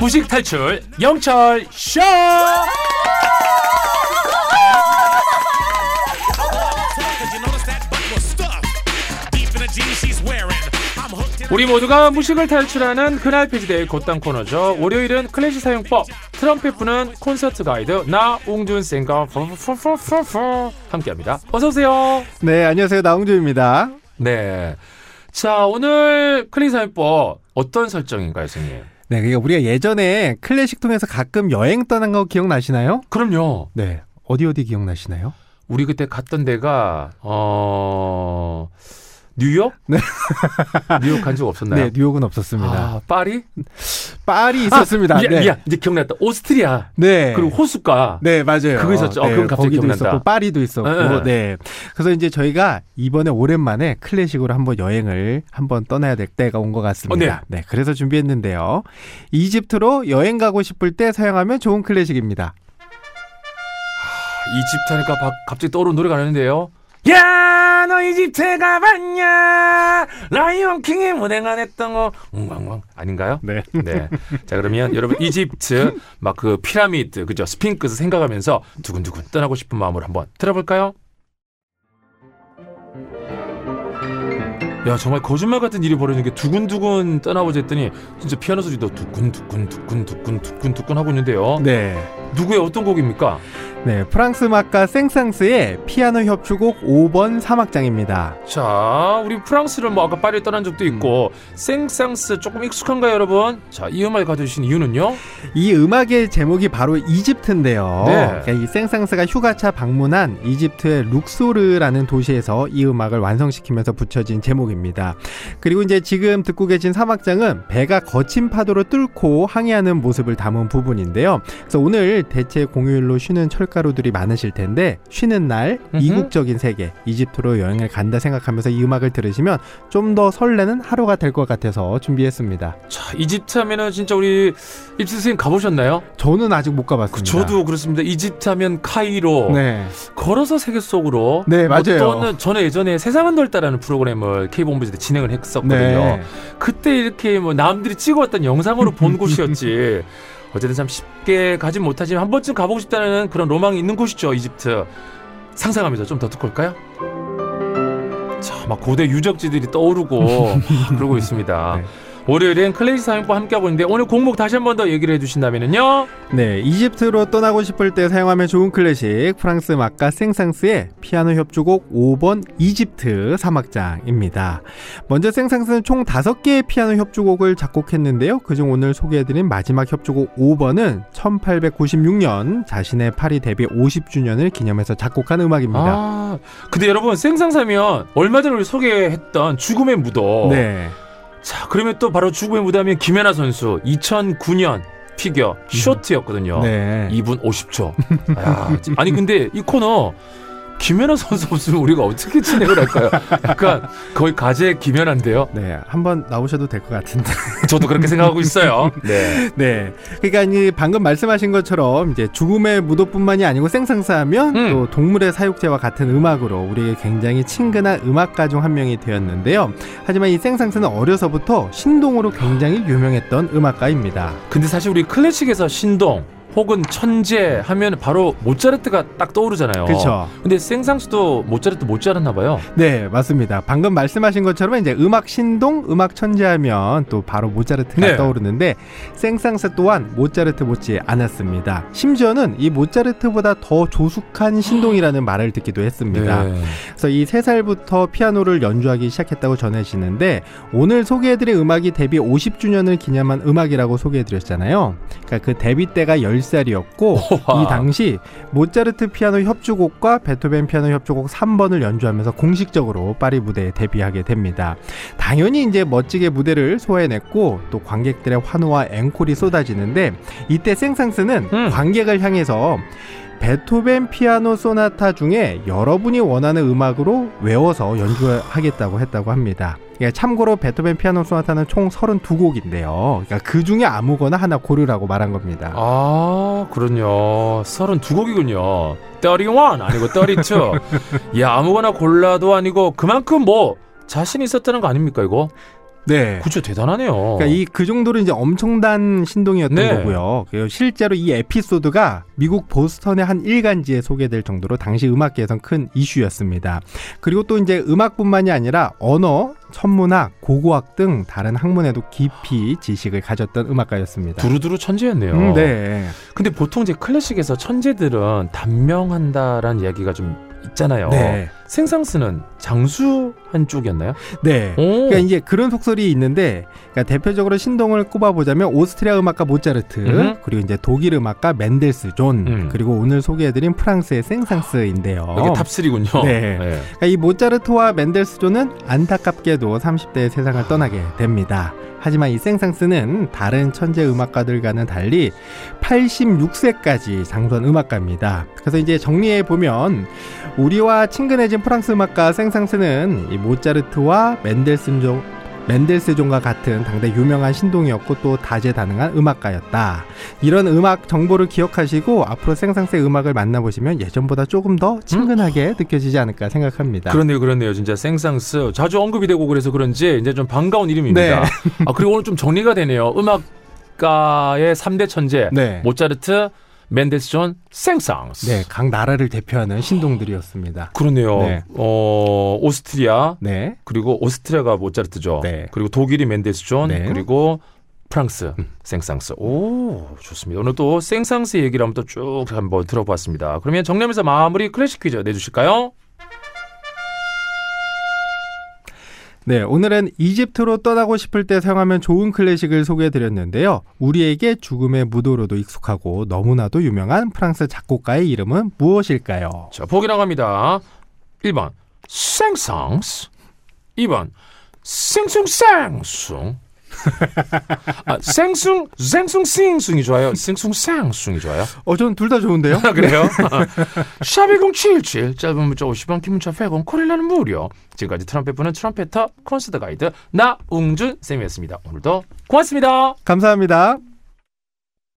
무식 탈출 영철 쇼. 우리 모두가 무식을 탈출하는 그날 페이지대의 곧땅 코너죠. 월요일은 클래식 사용법, 트럼펫 부는 콘서트 가이드 나 웅준생과 함께합니다. 어서 오세요. 네, 안녕하세요. 나웅준입니다. 네. 자, 오늘 클래식 사용법 어떤 설정인가요, 선생님? 네, 그러니까 우리가 예전에 클래식 통해서 가끔 여행 떠난 거 기억나시나요? 그럼요. 네. 어디 어디 기억나시나요? 우리 그때 갔던 데가 어 뉴욕? 네. 뉴욕 간 적 없었나요? 네, 뉴욕은 없었습니다. 아, 파리? 파리 있었습니다. 아, 야, 네. 야, 이제 기억났다. 오스트리아. 네. 그리고 호숫가. 네, 맞아요. 그거 있었죠. 어, 그럼 갑자기 기억난다. 있었고 파리도 있었고. 네. 네. 그래서 이제 저희가 이번에 오랜만에 클래식으로 한번 여행을 한번 떠나야 될 때가 온 것 같습니다. 어, 네. 그래서 준비했는데요. 이집트로 여행 가고 싶을 때 사용하면 좋은 클래식입니다. 이집트 하니까 바- 갑자기 떠오르는 노래가 나는데요. 야, 너 이집트 가봤냐? 라이온 킹의 무대가 됐던 거. 웅왕왕. 아닌가요? 네. 네. 자, 그러면 여러분 이집트 막 그 피라미드, 그죠? 스핑크스 생각하면서 두근두근 떠나고 싶은 마음으로 한번 들어볼까요? 야, 정말 거짓말 같은 일이 벌어지는 게 두근두근 떠나보자 했더니 진짜 피아노 소리도 두근두근 두근두근 두근두근 하고 있는데요. 네. 누구의 어떤 곡입니까? 네, 프랑스 음악가 생상스의 피아노 협주곡 5번 사막장입니다. 자, 우리 프랑스를 뭐 아까 파리에 떠난 적도 있고 생상스 조금 익숙한가요, 여러분? 자, 이 음악을 가져주신 이유는요? 이 음악의 제목이 바로 이집트인데요. 네. 그러니까 이 생상스가 휴가차 방문한 이집트의 룩소르라는 도시에서 이 음악을 완성시키면서 붙여진 제목입니다. 그리고 이제 지금 듣고 계신 사막장은 배가 거친 파도로 뚫고 항해하는 모습을 담은 부분인데요. 그래서 오늘 대체 공휴일로 쉬는 철가루들이 많으실 텐데 쉬는 날. 이국적인 세계 이집트로 여행을 간다 생각하면서 이 음악을 들으시면 좀 더 설레는 하루가 될 것 같아서 준비했습니다. 자, 이집트 하면은 진짜 우리 입수 선생님 가보셨나요? 저는 아직 못 가봤습니다. 저도 그렇습니다. 이집트 하면 카이로 네. 걸어서 세계 속으로 네, 맞아요. 어떤 저는 예전에 세상은 넓다라는 프로그램을 K 본부에서 진행을 했었거든요. 네. 그때 이렇게 뭐 남들이 찍어왔던 영상으로 본 곳이었지. 어쨌든 참 쉽게 가진 못하지만 한 번쯤 가보고 싶다는 그런 로망이 있는 곳이죠, 이집트. 상상하면서 좀 더 듣고 올까요? 자, 막 고대 유적지들이 떠오르고 막 그러고 있습니다. 네. 월요일엔 클래식 사용법 함께하고 있는데 오늘 곡목 다시 한 번 더 얘기를 해주신다면요. 네, 이집트로 떠나고 싶을 때 사용하면 좋은 클래식 프랑스 음악가 생상스의 피아노 협주곡 5번 이집트 사막장입니다. 먼저 생상스는 총 5개의 피아노 협주곡을 작곡했는데요. 그중 오늘 소개해드린 마지막 협주곡 5번은 1896년 자신의 파리 데뷔 50주년을 기념해서 작곡한 음악입니다. 아, 근데 여러분 생상사면 얼마 전에 우리 소개했던 죽음의 무도. 네. 자, 그러면 또 바로 죽음의 무대하면 김연아 선수 2009년 피겨 쇼트였거든요. 네. 2분 50초. 야, 아니 근데 이 코너 김연아 선수 없으면 우리가 어떻게 진행을 할까요? 약간 거의 가제 김연아인데요. 네, 한번 나오셔도 될 것 같은데. 저도 그렇게 생각하고 있어요. 네. 네. 그러니까 이 방금 말씀하신 것처럼 이제 죽음의 무도뿐만이 아니고 생상사하면 음. 또 동물의 사육제와 같은 음악으로 우리에게 굉장히 친근한 음악가 중 한 명이 되었는데요. 하지만 이 생상사는 어려서부터 신동으로 굉장히 유명했던 음악가입니다. 근데 사실 우리 클래식에서 신동 혹은 천재 하면 바로 모차르트가 딱 떠오르잖아요. 그렇죠. 근데 생상수도 모차르트 못 자랐나 봐요. 네, 맞습니다. 방금 말씀하신 것처럼 이제 음악 신동, 음악 천재 하면 또 바로 모차르트가 네. 떠오르는데 생상사 또한 모차르트 못지 않았습니다. 심지어는 이 모차르트보다 더 조숙한 신동이라는 말을 듣기도 했습니다. 네. 그래서 이 세 살부터 피아노를 연주하기 시작했다고 전해지는데 오늘 소개해드린 음악이 데뷔 50주년을 기념한 음악이라고 소개해드렸잖아요. 그러니까 그 데뷔 때가 10 살이었고 우와. 이 당시 모차르트 피아노 협주곡과 베토벤 피아노 협주곡 3번을 연주하면서 공식적으로 파리 무대에 데뷔하게 됩니다. 당연히 이제 멋지게 무대를 소화해냈고 또 관객들의 환호와 앵콜이 쏟아지는데 이때 생상스는 음. 관객을 향해서 베토벤 피아노 소나타 중에 여러분이 원하는 음악으로 외워서 연주하겠다고 했다고 합니다. 예, 참고로 베토벤 피아노 소나타는 총 32곡인데요. 그러니까 그 중에 아무거나 하나 고르라고 말한 겁니다. 아, 그렇군요. 32곡이군요. 31 아니고 32. 야, 아무거나 골라도 아니고 그만큼 뭐 자신 있었다는 거 아닙니까, 이거? 네. 그쵸 대단하네요. 그러니까 이 그 정도로 이제 엄청난 신동이었던 네. 거고요. 그리고 실제로 이 에피소드가 미국 보스턴의 한 일간지에 소개될 정도로 당시 음악계에선 큰 이슈였습니다. 그리고 또 이제 음악뿐만이 아니라 언어, 천문학, 고고학 등 다른 학문에도 깊이 지식을 가졌던 음악가였습니다. 두루두루 천재였네요. 음, 네. 근데 보통 이제 클래식에서 천재들은 단명한다라는 이야기가 좀 있잖아요. 네. 생상스는 장수 한 쪽이었나요? 네. 오. 그러니까 이제 그런 속설이 있는데 그러니까 대표적으로 신동을 꼽아보자면 오스트리아 음악가 모차르트 음흠. 그리고 이제 독일 음악가 멘델스존 음. 그리고 오늘 소개해드린 프랑스의 생상스인데요. 이게 top3군요. 네. 그러니까 이 모차르트와 멘델스존은 안타깝게도 30대에 세상을 떠나게 됩니다. 하지만 이 생상스는 다른 천재 음악가들과는 달리 86세까지 장수한 음악가입니다. 그래서 이제 정리해 보면 우리와 친근해진 프랑스 음악가 생상스는 이 모차르트와 멘델슨 종 멘델스존과 같은 당대 유명한 신동이었고 또 다재다능한 음악가였다. 이런 음악 정보를 기억하시고 앞으로 생상스의 음악을 만나보시면 예전보다 조금 더 친근하게 느껴지지 않을까 생각합니다. 그렇네요, 그렇네요. 진짜 생상스 자주 언급이 되고 그래서 그런지 이제 좀 반가운 이름입니다. 네. 아 그리고 오늘 좀 정리가 되네요. 음악 가의 3대 천재 네. 모차르트, 멘델스존, 생상스. 네, 각 나라를 대표하는 신동들이었습니다. 그렇네요. 네. 어 오스트리아 네. 그리고 오스트리아가 모차르트죠. 네. 그리고 독일이 멘델스존 네. 그리고 프랑스 생상스. 오 좋습니다. 오늘 또 생상스 얘기를 한번 또 쭉 한번 들어봤습니다. 그러면 정리하면서 마무리 클래식 퀴즈 내주실까요? 네, 오늘은 이집트로 떠나고 싶을 때 사용하면 좋은 클래식을 소개해 드렸는데요. 우리에게 죽음의 무도로도 익숙하고 너무나도 유명한 프랑스 작곡가의 이름은 무엇일까요? 자, 보기 나갑니다. 1번 생상스 2번 생숭생숭 아, 생숭 생숭 싱숭이 좋아요. 생숭생숭이 좋아요. 어, 전둘다 좋은데요. 아, 그래요? 샵1077 짧은 문자 50원 긴 문자 100원 코릴라는 무료 지금까지 트럼펫 부는 트럼펫터 콘서트 가이드 나웅준 쌤이었습니다. 오늘도 고맙습니다. 감사합니다.